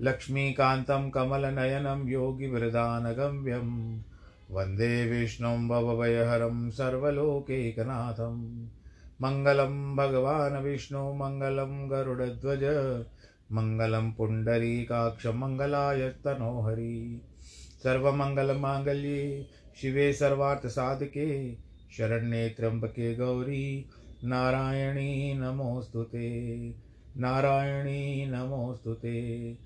लक्ष्मीकान्तं कमलनयनं योगिवृदानगम्यं वंदे विष्णुं भवभयहरं सर्वलोकैकनाथं। मङ्गलं भगवान् विष्णु, मङ्गलं गरुडध्वज, मङ्गलं पुण्डरीकाक्षमङ्गलाय तनोहरि। सर्वमङ्गलमाङ्गल्ये शिवे सर्वार्थसाधके, शरण्ये त्र्यम्बके गौरी, नारायणी नमोऽस्तु ते। नारायणी नमोऽस्तु ते।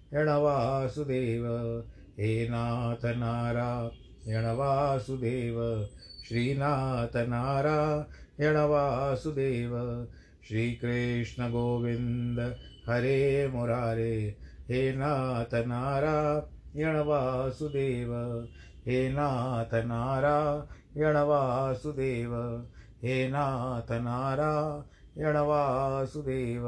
वासुदेव हे नाथ नारायण वासुदेव श्रीनाथ नारायण वासुदेव श्रीकृष्ण गोविन्द हरे मुरारे, हे नाथ नारायण वासुदेव हे नाथ नारायण वासुदेव हे नाथ नारायण वासुदेव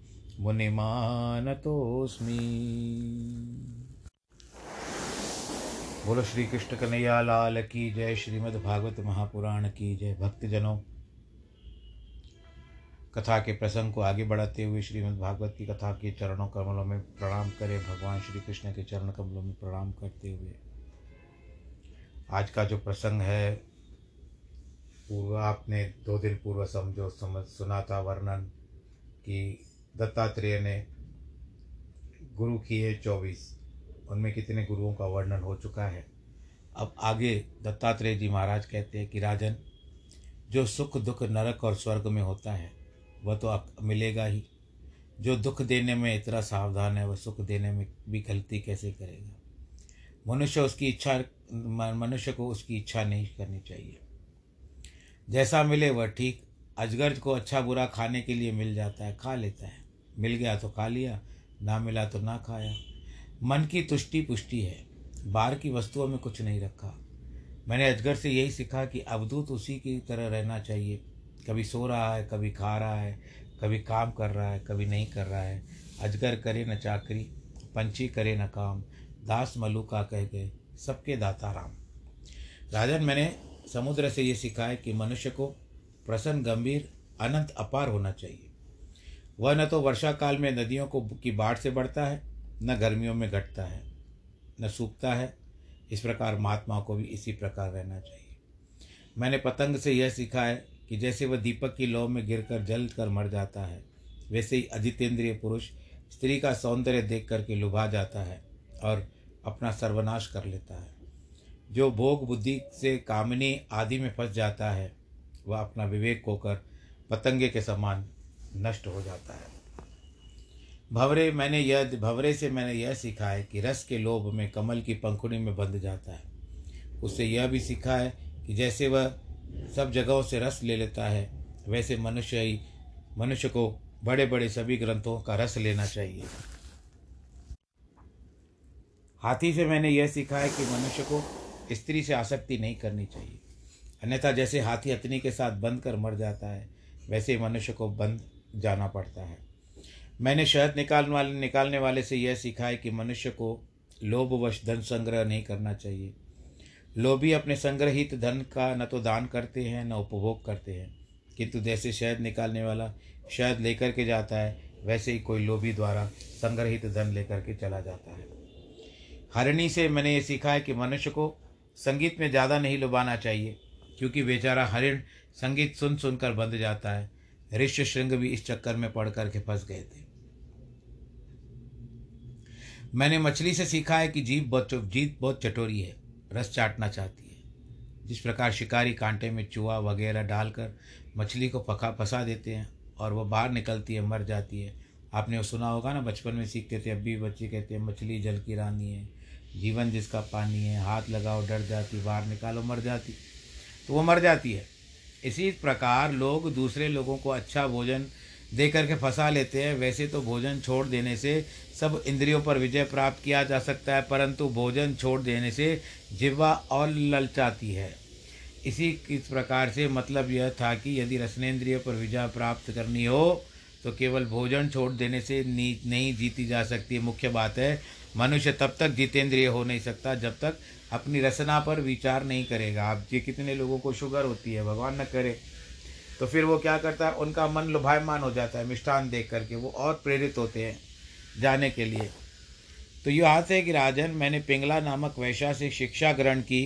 मुनिमानतोऽस्मि। बोलो श्री कृष्ण कन्हैया, लाल की जय, श्रीमद् भागवत महापुराण की जय। भक्तजनों, कथा के प्रसंग को आगे बढ़ाते हुए श्रीमद् भागवत की कथा के चरणों, कमलों में प्रणाम करें। भगवान श्री कृष्ण के चरण कमलों में प्रणाम करते हुए। आज का जो प्रसंग है पूर्व आपने दो दिन पूर्व समझो, समझ, सुना था वर्णन कि दत्तात्रेय ने गुरु किए चौबीस। उनमें कितने गुरुओं का वर्णन हो चुका है? अब आगे दत्तात्रेय जी महाराज कहते हैं कि, राजन, जो सुख, दुख, नरक और स्वर्ग में होता है, वह तो मिलेगा ही। जो दुख देने में इतना सावधान है, वह सुख देने में भी गलती कैसे करेगा? मनुष्य उसकी इच्छा, मनुष्य को उसकी इच्छा नहीं करनी चाहिए। जैसा मिले वह ठीक। अजगर को अच्छा बुरा खाने के लिए मिल जाता है, खा लेता है। मिल गया तो खा लिया, ना मिला तो ना खाया। मन की तुष्टि पुष्टि है, बाहर की वस्तुओं में कुछ नहीं रखा। मैंने अजगर से यही सीखा कि अवधूत उसी की तरह रहना चाहिए। कभी सो रहा है, कभी खा रहा है, कभी काम कर रहा है, कभी नहीं कर रहा है। अजगर करे न चाकरी, पंछी करे न काम, दास मलुका कह गए, सबके दाता राम। राजन, मैंने समुद्र से ये सीखा है कि मनुष्य को प्रसन्न, गंभीर, अनंत, अपार होना चाहिए। वह न तो वर्षा काल में नदियों को, की बाढ़ से बढ़ता है, न गर्मियों में घटता है, न सूखता है। इस प्रकार महात्मा को भी इसी प्रकार रहना चाहिए। मैंने पतंग से यह सीखा है कि जैसे वह दीपक की लौ में गिरकर जल कर मर जाता है, वैसे ही अजितेंद्रिय पुरुष स्त्री का सौंदर्य देख करके लुभा जाता है और अपना सर्वनाश कर लेता है। जो भोग बुद्धि से कामनी आदि में फंस जाता है, वह अपना विवेक होकर पतंगे के समान नष्ट हो जाता है। भवरे मैंने यह भवरे से मैंने यह सीखा है कि रस के लोभ में कमल की पंखुड़ी में बंध जाता है। उससे यह भी सीखा है कि जैसे वह सब जगहों से रस ले लेता है, वैसे मनुष्य ही मनुष्य को बड़े बड़े सभी ग्रंथों का रस लेना चाहिए। हाथी से मैंने यह सीखा है कि मनुष्य को स्त्री से आसक्ति नहीं करनी चाहिए। अन्यथा जैसे हाथी अतनी के साथ बंध कर मर जाता है, वैसे मनुष्य को बंद जाना पड़ता है। मैंने शहद निकालने वाले निकालने वाले से यह सीखा है कि मनुष्य को लोभवश धन संग्रह नहीं करना चाहिए। लोभी अपने संग्रहित धन का न तो दान करते हैं, न उपभोग करते हैं। किंतु जैसे शहद निकालने वाला शहद लेकर के जाता है, वैसे ही कोई लोभी द्वारा संग्रहित धन लेकर के चला जाता है। हरणी से मैंने ये सीखा है कि मनुष्य को संगीत में ज़्यादा नहीं लुभाना चाहिए, क्योंकि बेचारा हरिण संगीत सुन सुनकर बंध जाता है। ऋष्य श्रृंग भी इस चक्कर में पड़ करके फंस गए थे। मैंने मछली से सीखा है कि जीव बहुत जीत बहुत चटोरी है, रस चाटना चाहती है। जिस प्रकार शिकारी कांटे में चूहा वगैरह डालकर मछली को पका, फंसा देते हैं और वो बाहर निकलती है, मर जाती है। आपने वो सुना होगा ना, बचपन में सीखते थे, अब भी बच्चे कहते हैं, मछली जल की रानी है। जीवन जिसका पानी है, हाथ लगाओ, डर जाती, बाहर निकालो, मर जाती। तो वो मर जाती है। इसी प्रकार लोग दूसरे लोगों को अच्छा भोजन दे करके फंसा लेते हैं। वैसे तो भोजन छोड़ देने से सब इंद्रियों पर विजय प्राप्त किया जा सकता है, परंतु भोजन छोड़ देने से जिवा और ललचाती है। इसी किस प्रकार से मतलब यह था कि यदि रसनेन्द्रिय पर विजय प्राप्त करनी हो तो केवल भोजन छोड़ देने से नहीं जीती जा सकती। मुख्य बात है, मनुष्य तब तक जितेंद्रिय हो नहीं सकता जब तक अपनी रचना पर विचार नहीं करेगा। आप ये कितने लोगों को शुगर होती है, भगवान न करे। तो फिर वो क्या करता है, उनका मन लुभायमान हो जाता है मिष्ठान देख करके वो और प्रेरित होते हैं जाने के लिए। तो ये हाथ है कि राजन, मैंने पिंगला नामक वैश्या से शिक्षा ग्रहण की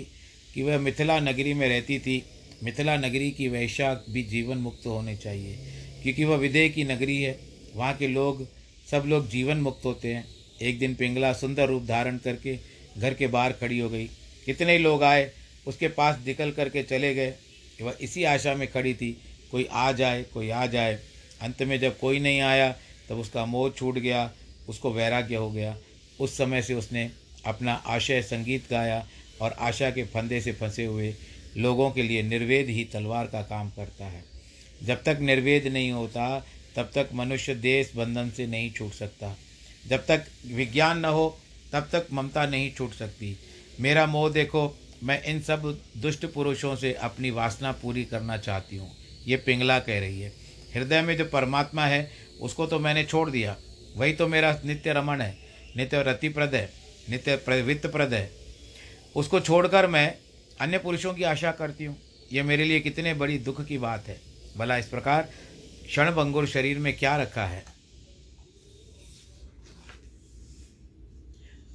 कि वह मिथिला नगरी में रहती थी। मिथिला नगरी की वैश्या भी जीवन मुक्त होने चाहिए, क्योंकि वह विदेह की नगरी है। वहाँ के लोग, सब लोग जीवन मुक्त होते हैं। एक दिन पिंगला सुंदर रूप धारण करके घर के बाहर खड़ी हो गई। कितने लोग आए, उसके पास निकल करके चले गए। वह इसी आशा में खड़ी थी, कोई आ जाए, कोई आ जाए। अंत में जब कोई नहीं आया, तब उसका मोह छूट गया, उसको वैराग्य हो गया। उस समय से उसने अपना आशय संगीत गाया और आशा के फंदे से फंसे हुए लोगों के लिए निर्वेद ही तलवार का काम करता है। जब तक निर्वेद नहीं होता, तब तक मनुष्य देश बंधन से नहीं छूट सकता। जब तक विज्ञान न हो, तब तक ममता नहीं छूट सकती। मेरा मोह देखो, मैं इन सब दुष्ट पुरुषों से अपनी वासना पूरी करना चाहती हूँ। ये पिंगला कह रही है। हृदय में जो परमात्मा है, उसको तो मैंने छोड़ दिया। वही तो मेरा नित्य रमण है, नित्य रतिप्रद है, नित्य वित्तप्रद है। उसको छोड़कर मैं अन्य पुरुषों की आशा करती हूँ। ये मेरे लिए कितने बड़ी दुख की बात है। भला इस प्रकार क्षणभंगुर शरीर में क्या रखा है?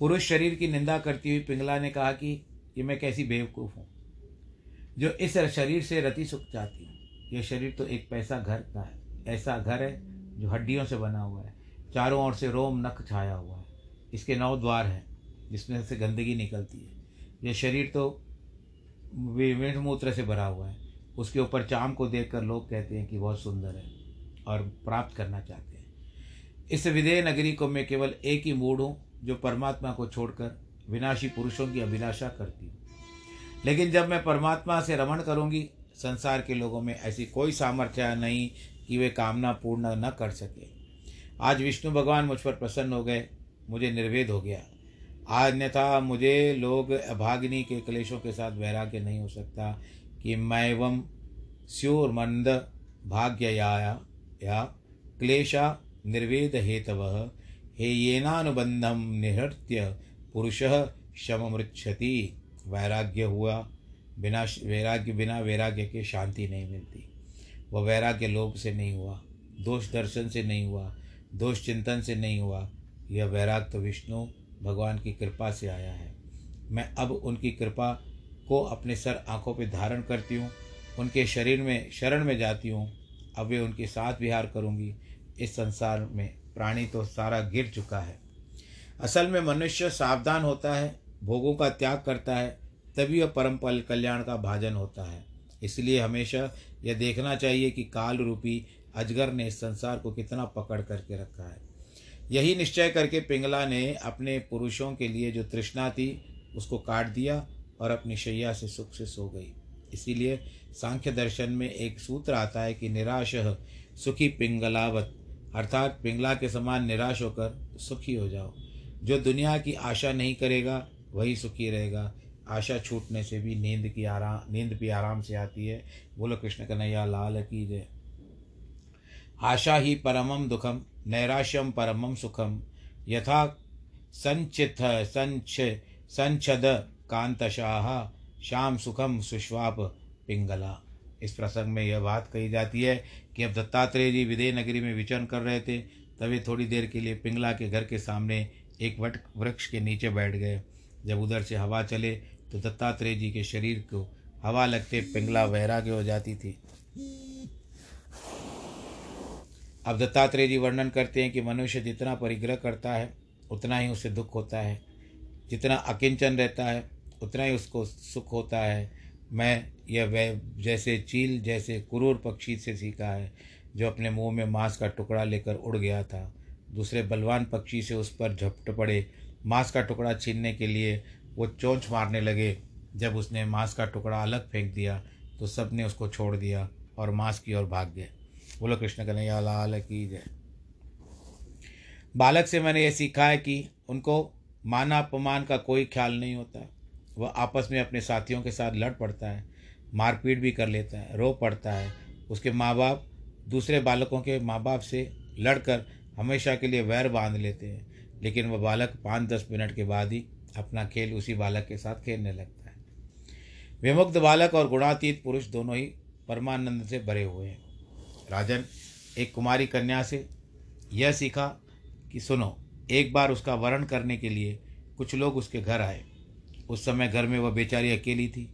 पुरुष शरीर की निंदा करती हुई पिंगला ने कहा कि ये मैं कैसी बेवकूफ़ हूँ, जो इस शरीर से रति सुख चाहती हूँ। यह शरीर तो एक पैसा घर का है, ऐसा घर है जो हड्डियों से बना हुआ है, चारों ओर से रोम नख छाया हुआ है। इसके नौ द्वार हैं, जिसमें से गंदगी निकलती है। यह शरीर तो मूत्र से भरा हुआ है। उसके ऊपर चाम को देखकर लोग कहते हैं कि बहुत सुंदर है और प्राप्त करना चाहते हैं। इस विदेह नगरी को मैं केवल एक ही मूड हूँ जो परमात्मा को छोड़कर विनाशी पुरुषों की अभिलाषा करती हूँ। लेकिन जब मैं परमात्मा से रमण करूँगी संसार के लोगों में ऐसी कोई सामर्थ्य नहीं कि वे कामना पूर्ण न कर सके। आज विष्णु भगवान मुझ पर प्रसन्न हो गए मुझे निर्वेद हो गया। अन्यथा मुझे लोग अभागिनी के क्लेशों के साथ वैराग्य नहीं हो सकता कि मैं एवं स्योर मंद भाग्य या, या क्लेशा निर्वेद हेतव हे येनानुबंधम निहृत्य पुरुष शम मृक्षति वैराग्य हुआ बिना वैराग्य बिना वैराग्य के शांति नहीं मिलती। वह वैराग्य लोभ से नहीं हुआ, दोष दर्शन से नहीं हुआ, दोष चिंतन से नहीं हुआ। यह वैराग तो विष्णु भगवान की कृपा से आया है। मैं अब उनकी कृपा को अपने सर आँखों पर धारण करती हूँ, उनके शरीर में, शरण में जाती हूँ। अब वे उनके साथ विहार करूँगी, इस संसार में प्राणी तो सारा गिर चुका है। असल में मनुष्य सावधान होता है, भोगों का त्याग करता है, तभी वह परम पल कल्याण का भाजन होता है। इसलिए हमेशा यह देखना चाहिए कि काल रूपी अजगर ने इस संसार को कितना पकड़ करके रखा है। यही निश्चय करके पिंगला ने अपने पुरुषों के लिए जो तृष्णा थी, उसको काट दिया और अपनी शैया से सुख से सो गई। इसीलिए सांख्य दर्शन में एक सूत्र आता है कि निराश सुखी पिंगलावत। अर्थात पिंगला के समान निराश होकर सुखी हो जाओ। जो दुनिया की आशा नहीं करेगा, वही सुखी रहेगा। आशा छूटने से भी नींद की आराम, नींद भी आराम से आती है। बोलो कृष्ण कन्हैया, लाल की जय। आशा ही परमम दुखम, नैराश्यम परमम सुखम। यथा संचित, संच, संचद कांतशाह, श्याम सुखम सुश्वाप पिंगला। इस प्रसंग में यह बात कही जाती है कि अब दत्तात्रेय जी विदय नगरी में विचरण कर रहे थे, तभी थोड़ी देर के लिए पिंगला के घर के सामने एक वट वृक्ष के नीचे बैठ गए। जब उधर से हवा चले तो दत्तात्रेय जी के शरीर को हवा लगते पिंगला वैराग्य हो जाती थी। अब दत्तात्रेय जी वर्णन करते हैं कि मनुष्य जितना परिग्रह करता है, उतना ही उसे दुख होता है। जितना अकिंचन रहता है, उतना ही उसको सुख होता है। मैं यह वह जैसे चील, जैसे कुरूर पक्षी से सीखा है, जो अपने मुँह में मांस का टुकड़ा लेकर उड़ गया था। दूसरे बलवान पक्षी से उस पर झपट पड़े। मांस का टुकड़ा छीनने के लिए वो चोंच मारने लगे। जब उसने मांस का टुकड़ा अलग फेंक दिया तो सबने उसको छोड़ दिया और मांस की ओर भाग गए। बोलो कृष्ण कन्हैया, लाल की जय। बालक से मैंने ये सीखा है कि उनको माना अपमान का कोई ख्याल नहीं होता। वह आपस में अपने साथियों के साथ लड़ पड़ता है, मारपीट भी कर लेता है, रो पड़ता है। उसके माँ बाप दूसरे बालकों के माँ बाप से लड़कर हमेशा के लिए वैर बाँध लेते हैं। लेकिन वह बालक पाँच दस मिनट के बाद ही अपना खेल उसी बालक के साथ खेलने लगता है। विमुक्त बालक और गुणातीत पुरुष दोनों ही परमानंद से भरे हुए हैं। राजन, एक कुमारी कन्या से यह सीखा कि सुनो, एक बार उसका वर्ण करने के लिए कुछ लोग उसके घर आए। उस समय घर में वह बेचारी अकेली थी।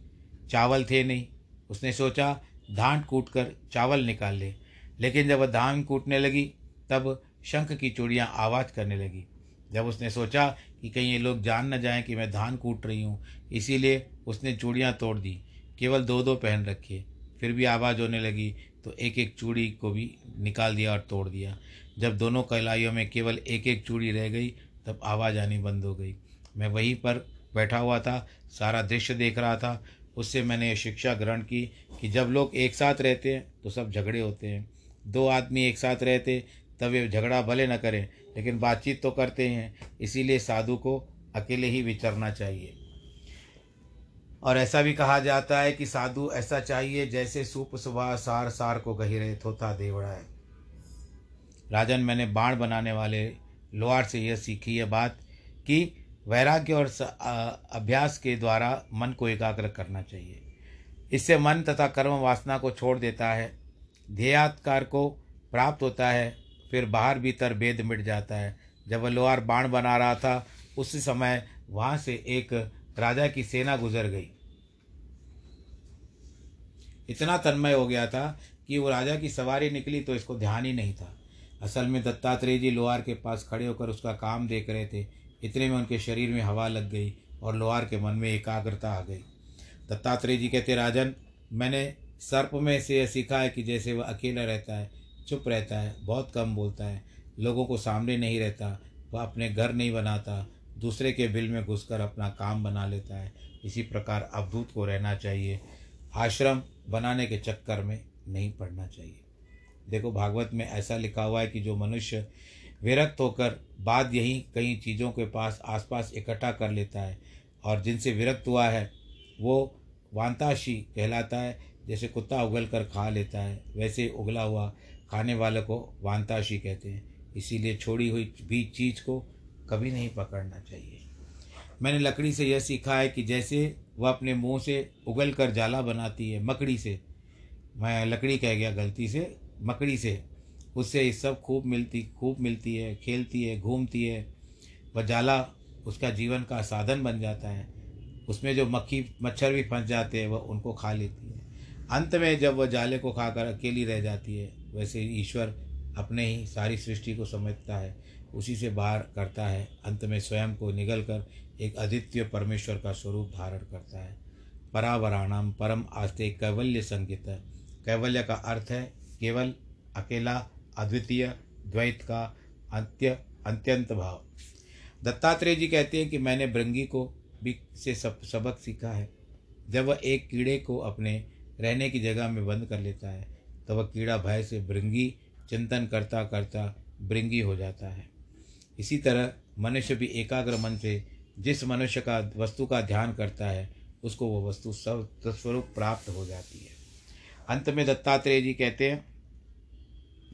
चावल थे नहीं। उसने सोचा, धान कूट कर चावल निकाल ले। लेकिन जब वह धान कूटने लगी, तब शंख की चूड़ियाँ आवाज़ करने लगी। जब उसने सोचा कि कहीं ये लोग जान न जाएँ कि मैं धान कूट रही हूँ, इसीलिए उसने चूड़ियाँ तोड़ दी। केवल दो दो पहन रखे फिर भी आवाज़ होने लगी तो एक एक चूड़ी को भी निकाल दिया और तोड़ दिया। जब दोनों कलाइयों में केवल एक एक चूड़ी रह गई, तब आवाज़ आनी बंद हो गई। मैं वहीं पर बैठा हुआ था, सारा दृश्य देख रहा था। उससे मैंने ये शिक्षा ग्रहण की कि जब लोग एक साथ रहते हैं तो सब झगड़े होते हैं। दो आदमी एक साथ रहते, तब ये झगड़ा भले न करें, लेकिन बातचीत तो करते हैं। इसीलिए साधु को अकेले ही विचरना चाहिए। और ऐसा भी कहा जाता है कि साधु ऐसा चाहिए जैसे सूप, सुबह, सार सार को गहिरे थोता देवड़ा है। राजन, मैंने बाण बनाने वाले लोहार से यह सीखी है बात कि वैराग्य और अभ्यास के द्वारा मन को एकाग्र करना चाहिए। इससे मन तथा कर्म वासना को छोड़ देता है, ध्येयात्कार को प्राप्त होता है, फिर बाहर भीतर भेद मिट जाता है। जब वह लोहार बाण बना रहा था, उस समय वहाँ से एक राजा की सेना गुजर गई। इतना तन्मय हो गया था कि वो राजा की सवारी निकली तो इसको ध्यान ही नहीं था। असल में दत्तात्रेय जी लोहार के पास खड़े होकर उसका काम देख रहे थे। इतने में उनके शरीर में हवा लग गई और लोहार के मन में एकाग्रता आ गई। दत्तात्रेय जी कहते, राजन, मैंने सर्प में से यह सीखा है कि जैसे वह अकेला रहता है, चुप रहता है, बहुत कम बोलता है, लोगों को सामने नहीं रहता, वह अपने घर नहीं बनाता, दूसरे के बिल में घुसकर अपना काम बना लेता है, इसी प्रकार अवधूत को रहना चाहिए। आश्रम बनाने के चक्कर में नहीं पड़ना चाहिए। देखो, भागवत में ऐसा लिखा हुआ है कि जो मनुष्य विरक्त होकर बाद यही कई चीज़ों के पास आसपास इकट्ठा कर लेता है और जिनसे विरक्त हुआ है, वो वांताशी कहलाता है, जैसे कुत्ता उगल कर खा लेता है, वैसे उगला हुआ खाने वाले को वांताशी कहते हैं। इसीलिए छोड़ी हुई भी चीज़ को कभी नहीं पकड़ना चाहिए। मैंने लकड़ी से यह सीखा है कि जैसे वह अपने मुँह से उगल कर जाला बनाती है मकड़ी से, मैं लकड़ी कह गया, गलती से मकड़ी से। उससे ये सब खूब मिलती खूब मिलती है, खेलती है, घूमती है। वह जाला उसका जीवन का साधन बन जाता है। उसमें जो मक्खी, मच्छर भी फंस जाते हैं वह उनको खा लेती है। अंत में जब वह जाले को खाकर अकेली रह जाती है, वैसे ईश्वर अपने ही सारी सृष्टि को समझता है, उसी से बाहर करता है। अंत में स्वयं को निगल कर एक अद्वितीय परमेश्वर का स्वरूप धारण करता है। परावराणाम परम आस्ते कैवल्य संगीत कैवल्य का अर्थ है, केवल अकेला अद्वितीय, द्वैत का अंत्य अंत्यंत भाव दत्तात्रेय जी कहते हैं कि मैंने भृंगी को भी से सब, सबक सीखा है। जब वह एक कीड़े को अपने रहने की जगह में बंद कर लेता है तो वह कीड़ा भय से भृंगी चिंतन करता करता भृंगी हो जाता है। इसी तरह मनुष्य भी एकाग्र मन से जिस मनुष्य का वस्तु का ध्यान करता है, उसको वह वस्तु सब प्राप्त हो जाती है। अंत में दत्तात्रेय जी कहते हैं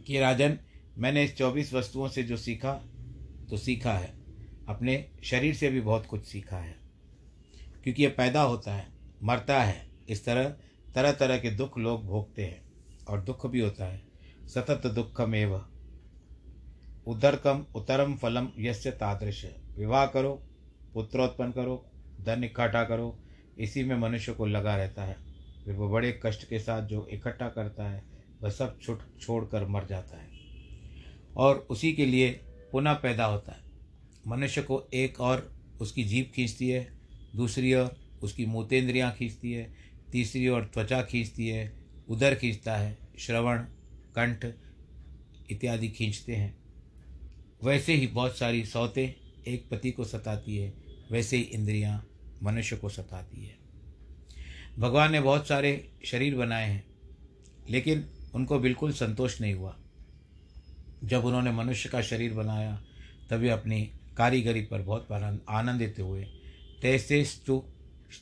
कि राजन, मैंने इस चौबीस वस्तुओं से जो सीखा तो सीखा है। अपने शरीर से भी बहुत कुछ सीखा है। क्योंकि ये पैदा होता है, मरता है, इस तरह तरह तरह के दुख लोग भोगते हैं, और दुख भी होता है। सतत दुखमेव उदरकम उतरम फलम यस्य तादृश। विवाह करो, पुत्रोत्पन्न करो, धन इकट्ठा करो। इसी में मनुष्य को लगा रहता है। फिर वो बड़े कष्ट के साथ जो इकट्ठा करता है वह सब छुट छोड़ कर मर जाता है। और उसी के लिए पुनः पैदा होता है। मनुष्य को एक और उसकी जीभ खींचती है, दूसरी ओर उसकी मूतेंद्रियाँ खींचती है, तीसरी ओर त्वचा खींचती है उधर खींचता है, श्रवण, कंठ इत्यादि खींचते हैं। वैसे ही बहुत सारी सौतें एक पति को सताती है, वैसे ही इंद्रियाँ मनुष्य को सताती है। भगवान ने बहुत सारे शरीर बनाए हैं, लेकिन उनको बिल्कुल संतोष नहीं हुआ। जब उन्होंने मनुष्य का शरीर बनाया, तभी अपनी कारीगरी पर बहुत आनंदित हुए। तैसेस्तु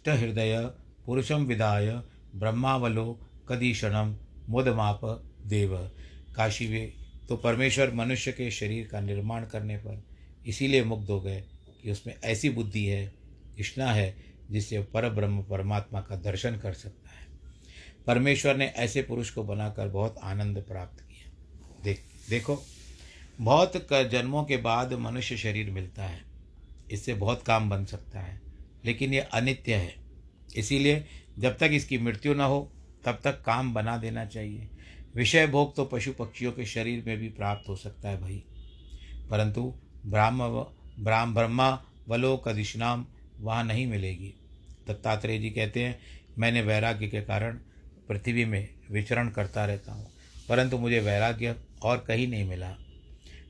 हृदय पुरुषम विदाय ब्रह्मावलो कदीशनम मुदमाप देव। काशी वे तो परमेश्वर मनुष्य के शरीर का निर्माण करने पर इसीलिए मुग्ध हो गए कि उसमें ऐसी बुद्धि है, इष्णा है, जिससे पर ब्रह्म परमात्मा का दर्शन कर सकता परमेश्वर ने ऐसे पुरुष को बनाकर बहुत आनंद प्राप्त किया। देख, देखो, बहुत कर जन्मों के बाद मनुष्य शरीर मिलता है। इससे बहुत काम बन सकता है, लेकिन ये अनित्य है। इसीलिए जब तक इसकी मृत्यु न हो, तब तक काम बना देना चाहिए। विषय भोग तो पशु पक्षियों के शरीर में भी प्राप्त हो सकता है भाई। परंतु ब्राह्म ब्राह्म, ब्रह्मा वलोक दिशनाम वहाँ नहीं मिलेगी। दत्तात्रेय जी कहते हैं, मैंने वैराग्य के कारण पृथ्वी में विचरण करता रहता हूँ। परंतु मुझे वैराग्य और कहीं नहीं मिला।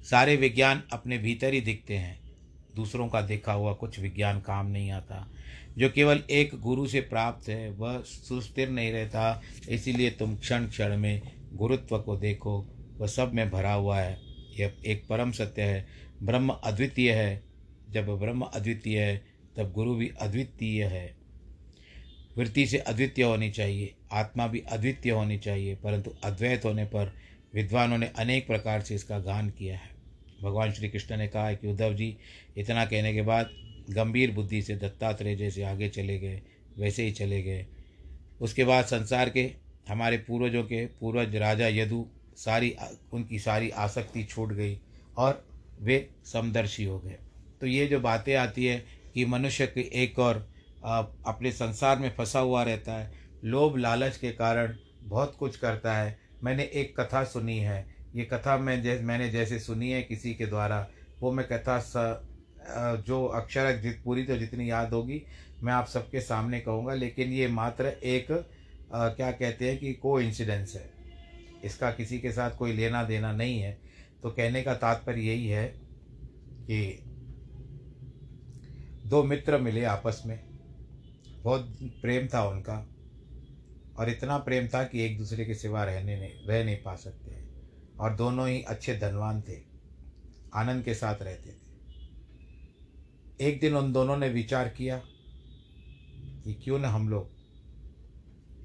सारे विज्ञान अपने भीतर ही दिखते हैं। दूसरों का देखा हुआ कुछ विज्ञान काम नहीं आता। जो केवल एक गुरु से प्राप्त है, वह सुस्थिर नहीं रहता। इसीलिए तुम क्षण क्षण में गुरुत्व को देखो। वह सब में भरा हुआ है। यह एक परम सत्य है। ब्रह्म अद्वितीय है। जब ब्रह्म अद्वितीय है, तब गुरु भी अद्वितीय है। वृत्ति से अद्वितीय होनी चाहिए, आत्मा भी अद्वितीय होनी चाहिए, परंतु अद्वैत होने पर विद्वानों ने अनेक प्रकार से इसका गान किया है। भगवान श्री कृष्ण ने कहा है कि उद्धव जी, इतना कहने के बाद गंभीर बुद्धि से दत्तात्रेय जैसे आगे चले गए, वैसे ही चले गए। उसके बाद संसार के हमारे पूर्वजों के पूर्वज राजा यदु सारी उनकी सारी आसक्ति छूट गई और वे समदर्शी हो गए। तो ये जो बातें आती है कि मनुष्य के एक और अपने संसार में फंसा हुआ रहता है। लोभ लालच के कारण बहुत कुछ करता है। मैंने एक कथा सुनी है। ये कथा मैं जैसे मैंने जैसे सुनी है किसी के द्वारा वो मैं कथा स, जो अक्षर जित पूरी तो जितनी याद होगी मैं आप सबके सामने कहूँगा लेकिन ये मात्र एक आ, क्या कहते हैं कि को इंसिडेंस है। इसका किसी के साथ कोई लेना देना नहीं है। तो कहने का तात्पर्य यही है कि दो मित्र मिले आपस में। बहुत प्रेम था उनका और इतना प्रेम था कि एक दूसरे के सिवा रहने नहीं, रह नहीं पा सकते और दोनों ही अच्छे धनवान थे, आनंद के साथ रहते थे। एक दिन उन दोनों ने विचार किया कि क्यों न हम लोग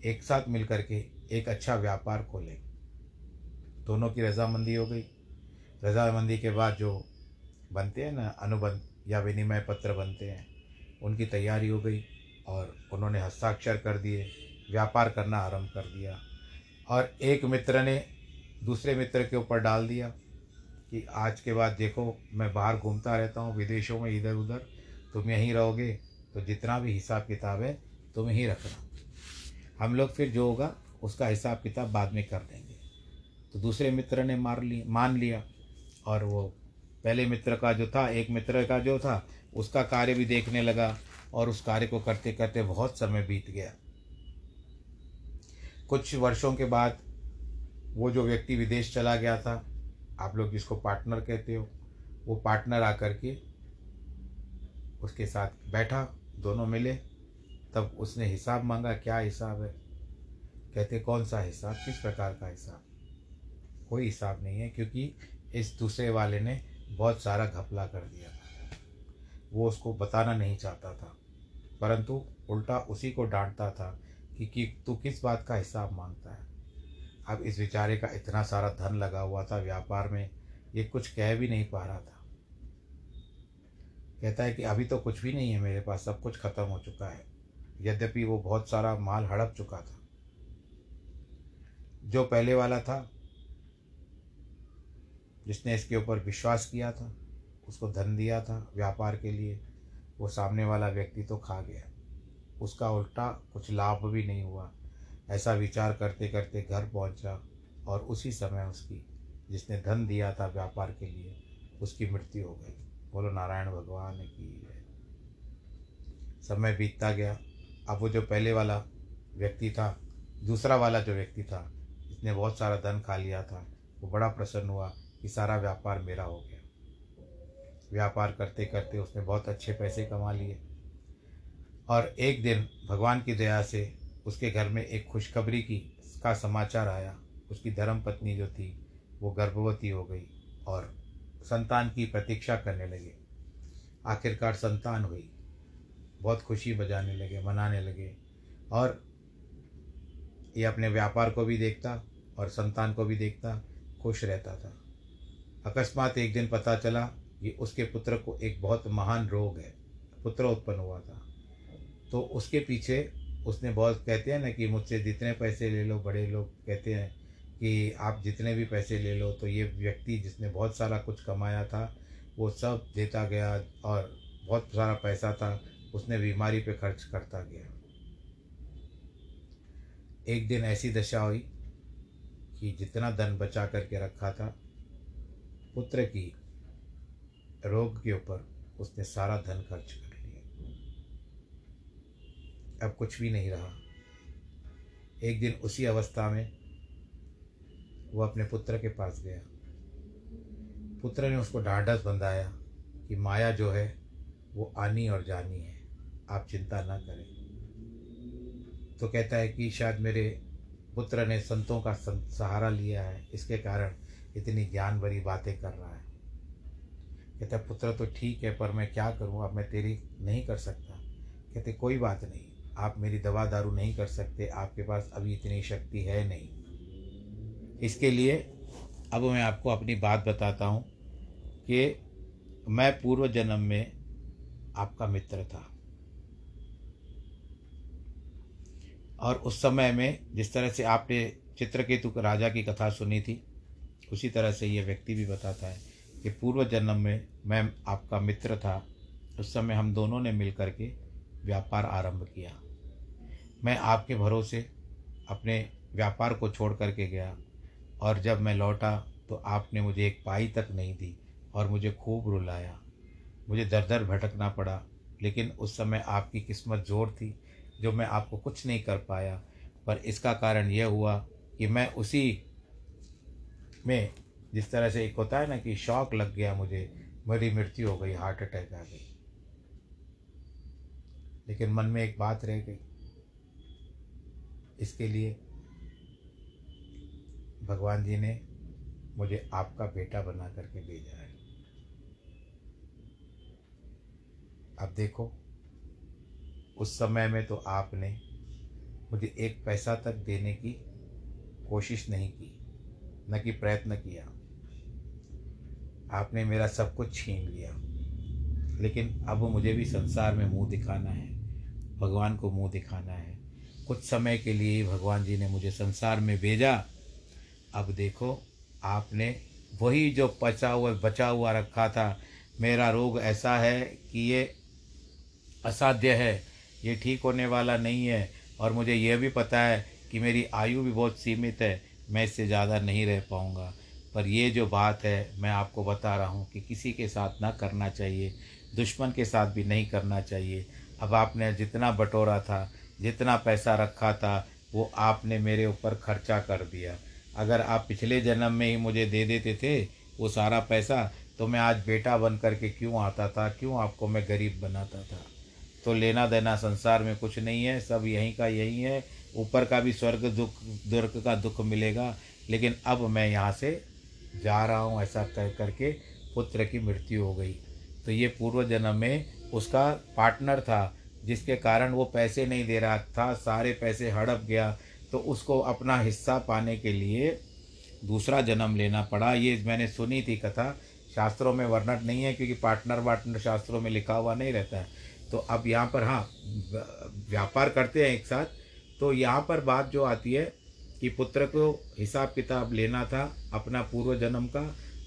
एक साथ मिल के एक अच्छा व्यापार खोलें। दोनों की रजामंदी हो गई। रजामंदी के बाद जो बनते हैं ना, अनुबंध या विनिमय पत्र बनते हैं, उनकी तैयारी हो गई। और उन्होंने हस्ताक्षर कर दिए, व्यापार करना आरंभ कर दिया। और एक मित्र ने दूसरे मित्र के ऊपर डाल दिया कि आज के बाद देखो, मैं बाहर घूमता रहता हूँ, विदेशों में इधर उधर तुम यहीं रहोगे तो जितना भी हिसाब किताब है, तुम ही रखना। हम लोग फिर जो होगा, उसका हिसाब किताब बाद में कर देंगे। तो दूसरे मित्र ने मार लिया मान लिया, और वो पहले मित्र का जो था, एक मित्र का जो था, उसका कार्य भी देखने लगा और उस कार्य को करते करते बहुत समय बीत गया। कुछ वर्षों के बाद वो जो व्यक्ति विदेश चला गया था, आप लोग जिसको पार्टनर कहते हो, वो पार्टनर आकर के उसके साथ बैठा, दोनों मिले। तब उसने हिसाब मांगा, क्या हिसाब है? कहते, कौन सा हिसाब? किस प्रकार का हिसाब? कोई हिसाब नहीं है, क्योंकि इस दूसरे वाले ने बहुत सारा घपला कर दिया था। वो उसको बताना नहीं चाहता था। परंतु उल्टा उसी को डांटता था कि, कि तू किस बात का हिसाब माँगता है? अब इस बेचारे का इतना सारा धन लगा हुआ था व्यापार में ये कुछ कह भी नहीं पा रहा था। कहता है कि अभी तो कुछ भी नहीं है मेरे पास सब कुछ खत्म हो चुका है। यद्यपि वो बहुत सारा माल हड़प चुका था। जो पहले वाला था जिसने इसके ऊपर विश्वास किया था उसको धन दिया था व्यापार के लिए वो सामने वाला व्यक्ति तो खा गया। उसका उल्टा कुछ लाभ भी नहीं हुआ। ऐसा विचार करते करते घर पहुँचा और उसी समय उसकी, जिसने धन दिया था व्यापार के लिए, उसकी मृत्यु हो गई। बोलो, नारायण भगवान की समय बीतता गया। अब वो जो पहले वाला व्यक्ति था, दूसरा वाला जो व्यक्ति था, जिसने बहुत सारा धन खा लिया था, वो बड़ा प्रसन्न हुआ कि सारा व्यापार मेरा हो गया। व्यापार करते करते उसने बहुत अच्छे पैसे कमा लिए। और एक दिन भगवान की दया से उसके घर में एक खुशखबरी की, का समाचार आया। उसकी धर्म पत्नी जो थी, वो गर्भवती हो गई और संतान की प्रतीक्षा करने लगे। आखिरकार संतान हुई। बहुत खुशी बजाने लगे, मनाने लगे और ये अपने व्यापार को भी देखता और संतान को भी देखता, खुश रहता था। अकस्मात एक दिन पता चला कि उसके पुत्र को एक बहुत महान रोग है, पुत्र उत्पन्न हुआ था। तो उसके पीछे उसने बहुत कहते हैं ना कि मुझसे जितने पैसे ले लो, बड़े लोग कहते हैं कि आप जितने भी पैसे ले लो तो ये व्यक्ति जिसने बहुत सारा कुछ कमाया था, वो सब देता गया और बहुत सारा पैसा था, उसने बीमारी पे खर्च करता गया। एक दिन ऐसी दशा हुई कि जितना धन बचा करके रखा था, पुत्र की रोग के ऊपर उसने सारा धन खर्च कर लिया। अब कुछ भी नहीं रहा। एक दिन उसी अवस्था में वो अपने पुत्र के पास गया। पुत्र ने उसको ढाढ़स बंधाया कि माया जो है, वो आनी और जानी है। आप चिंता ना करें। तो कहता है कि शायद मेरे पुत्र ने संतों का सहारा लिया है। इसके कारण इतनी ज्ञान भरी बातें कर रहा है। कहता पुत्र तो ठीक है, पर मैं क्या करूँ? अब मैं तेरी नहीं कर सकता। कहते, कोई बात नहीं। आप मेरी दवा दारू नहीं कर सकते। आपके पास अभी इतनी शक्ति है नहीं। इसके लिए अब मैं आपको अपनी बात बताता हूँ कि मैं पूर्व जन्म में आपका मित्र था। और उस समय में जिस तरह से आपने चित्रकेतु राजा की कथा सुनी थी, उसी तरह से ये व्यक्ति भी बताता है कि पूर्व जन्म में मैं आपका मित्र था, उस समय हम दोनों ने मिल कर के व्यापार आरंभ किया। मैं आपके भरोसे अपने व्यापार को छोड़ करके गया और जब मैं लौटा तो आपने मुझे एक पाई तक नहीं दी और मुझे खूब रुलाया। मुझे दर दर भटकना पड़ा, लेकिन उस समय आपकी किस्मत ज़ोर थी जो मैं आपको कुछ नहीं कर पाया। पर इसका कारण यह हुआ कि मैं उसी में जिस तरह से एक होता है ना कि शौक लग गया मुझे, मेरी मृत्यु हो गई हार्ट अटैक आ गई। लेकिन मन में एक बात रह गई। इसके लिए भगवान जी ने मुझे आपका बेटा बना करके भेजा है। अब देखो, उस समय में तो आपने मुझे एक पैसा तक देने की कोशिश नहीं की। न कि प्रयत्न किया। आपने मेरा सब कुछ छीन लिया। लेकिन अब मुझे भी संसार में मुँह दिखाना है, भगवान को मुँह दिखाना है। कुछ समय के लिए भगवान जी ने मुझे संसार में भेजा। अब देखो, आपने वही जो पचा हुआ, बचा हुआ रखा था, मेरा रोग ऐसा है कि ये असाध्य है, ये ठीक होने वाला नहीं है। और मुझे यह भी पता है कि मेरी आयु भी बहुत सीमित है। मैं इससे ज़्यादा नहीं रह पाऊँगा। पर ये जो बात है, मैं आपको बता रहा हूँ कि किसी के साथ ना करना चाहिए, दुश्मन के साथ भी नहीं करना चाहिए। अब आपने जितना बटोरा था, जितना पैसा रखा था, वो आपने मेरे ऊपर खर्चा कर दिया। अगर आप पिछले जन्म में ही मुझे दे देते थे वो सारा पैसा तो मैं आज बेटा बन करके क्यों आता था, क्यों आपको मैं गरीब बनाता था? तो लेना देना संसार में कुछ नहीं है, सब यहीं का यहीं है। ऊपर का भी स्वर्ग दुख, दुर्ग का दुख मिलेगा, लेकिन अब मैं यहाँ से जा रहा हूँ, ऐसा कर, करके पुत्र की मृत्यु हो गई। तो ये पूर्व जन्म में उसका पार्टनर था, जिसके कारण वो पैसे नहीं दे रहा था, सारे पैसे हड़प गया। तो उसको अपना हिस्सा पाने के लिए दूसरा जन्म लेना पड़ा। ये मैंने सुनी थी कथा, शास्त्रों में वर्णन नहीं है, क्योंकि पार्टनर वार्टनर शास्त्रों में लिखा हुआ नहीं रहता है। तो अब यहाँ पर हाँ व्यापार करते हैं एक साथ तो यहाँ पर बात जो आती है कि पुत्र को हिसाब किताब लेना था अपना पूर्व जन्म का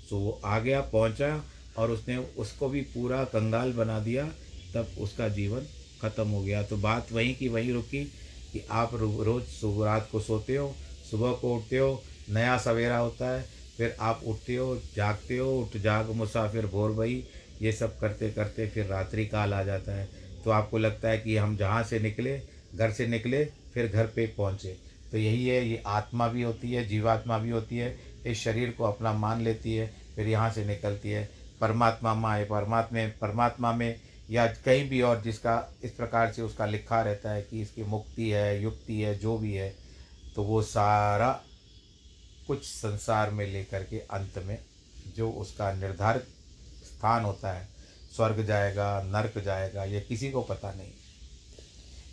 तो वो आ गया, पहुँचा और उसने उसको भी पूरा कंगाल बना दिया, तब उसका जीवन खत्म हो गया। तो बात वहीं की वहीं रुकी कि आप रोज़ सुबह रात को सोते हो, सुबह को उठते हो, नया सवेरा होता है, फिर आप उठते हो, जागते हो, उठ जाग मुसाफिर, भोर भई, ये सब करते करते फिर रात्रि काल आ जाता है। तो आपको लगता है कि हम जहाँ से निकले, घर से निकले फिर घर पे पहुँचे। तो यही है, ये आत्मा भी होती है, जीवात्मा भी होती है, इस शरीर को अपना मान लेती है, फिर यहाँ से निकलती है। परमात्मा माँ परमात्मा परमात्मा में, या कहीं भी और जिसका, इस प्रकार से उसका लिखा रहता है कि इसकी मुक्ति है, युक्ति है, जो भी है तो वो सारा कुछ संसार में लेकर के अंत में जो उसका निर्धारित स्थान होता है, स्वर्ग जाएगा, नरक जाएगा, ये किसी को पता नहीं।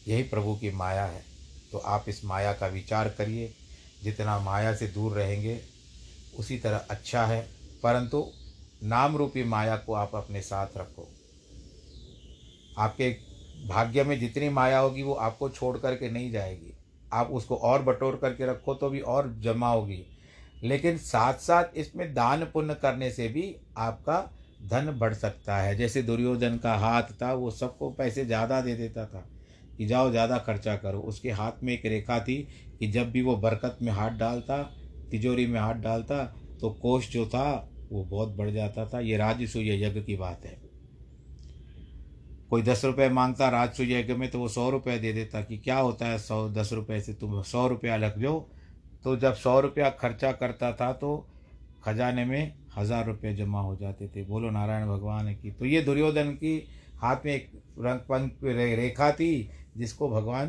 यही प्रभु की माया है। तो आप इस माया का विचार करिए। जितना माया से दूर रहेंगे, उसी तरह अच्छा है। परंतु नाम रूपी माया को आप अपने साथ रखो। आपके भाग्य में जितनी माया होगी, वो आपको छोड़ करके नहीं जाएगी। आप उसको और बटोर करके रखो तो भी और जमा होगी। लेकिन साथ साथ इसमें दान पुण्य करने से भी आपका धन बढ़ सकता है। जैसे दुर्योधन का हाथ था, वो सबको पैसे ज़्यादा दे देता था। कि जाओ, ज़्यादा खर्चा करो। उसके हाथ में एक रेखा थी कि जब भी वो बरकत में हाथ डालता, तिजोरी में हाथ डालता तो कोष जो था, वो बहुत बढ़ जाता था। ये राजसूय यज्ञ की बात है। कोई दस रुपये माँगता राजसूय यज्ञ में तो वो सौ रुपये दे देता कि क्या होता है सौ, दस रुपये से तुम सौ रुपया लग जाओ। तो जब सौ रुपया खर्चा करता था तो खजाने में हज़ार रुपये जमा हो जाते थे। बोलो, नारायण भगवान की। तो ये दुर्योधन की हाथ में एक रंग पंख रेखा थी जिसको भगवान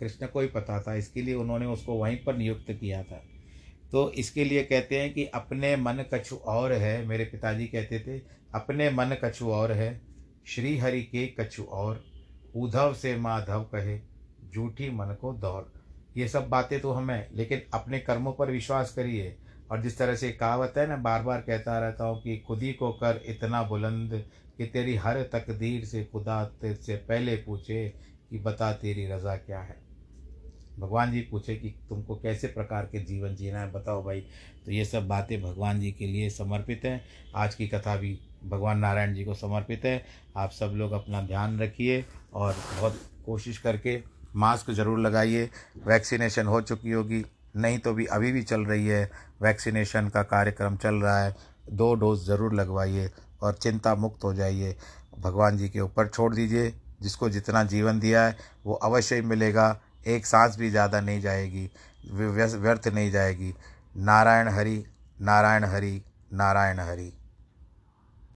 कृष्ण को ही पता था, इसके लिए उन्होंने उसको वहीं पर नियुक्त किया था। तो इसके लिए कहते हैं कि अपने मन कछु और है, मेरे पिताजी कहते थे, अपने मन कछु और है श्री हरि के कछु और उधव से माधव कहे, झूठी मन को दौड़। ये सब बातें तो हमें, लेकिन अपने कर्मों पर विश्वास करिए। और जिस तरह से कहावत है ना बार बार कहता रहता हूँ कि खुद ही को कर इतना बुलंद कि तेरी हर तकदीर से खुदा से पहले पूछे कि बता तेरी रज़ा क्या है। भगवान जी पूछे कि तुमको कैसे प्रकार के जीवन जीना है, बताओ भाई। तो ये सब बातें भगवान जी के लिए समर्पित हैं। आज की कथा भी भगवान नारायण जी को समर्पित है। आप सब लोग अपना ध्यान रखिए और बहुत कोशिश करके मास्क ज़रूर लगाइए। वैक्सीनेशन हो चुकी होगी, नहीं तो भी अभी भी चल रही है। वैक्सीनेशन का कार्यक्रम चल रहा है। दो डोज ज़रूर लगवाइए और चिंता मुक्त हो जाइए। भगवान जी के ऊपर छोड़ दीजिए। जिसको जितना जीवन दिया है, वो अवश्य ही मिलेगा। एक सांस भी ज़्यादा नहीं जाएगी व्यर्थ नहीं जाएगी। नारायण हरि नारायण हरि नारायण हरि।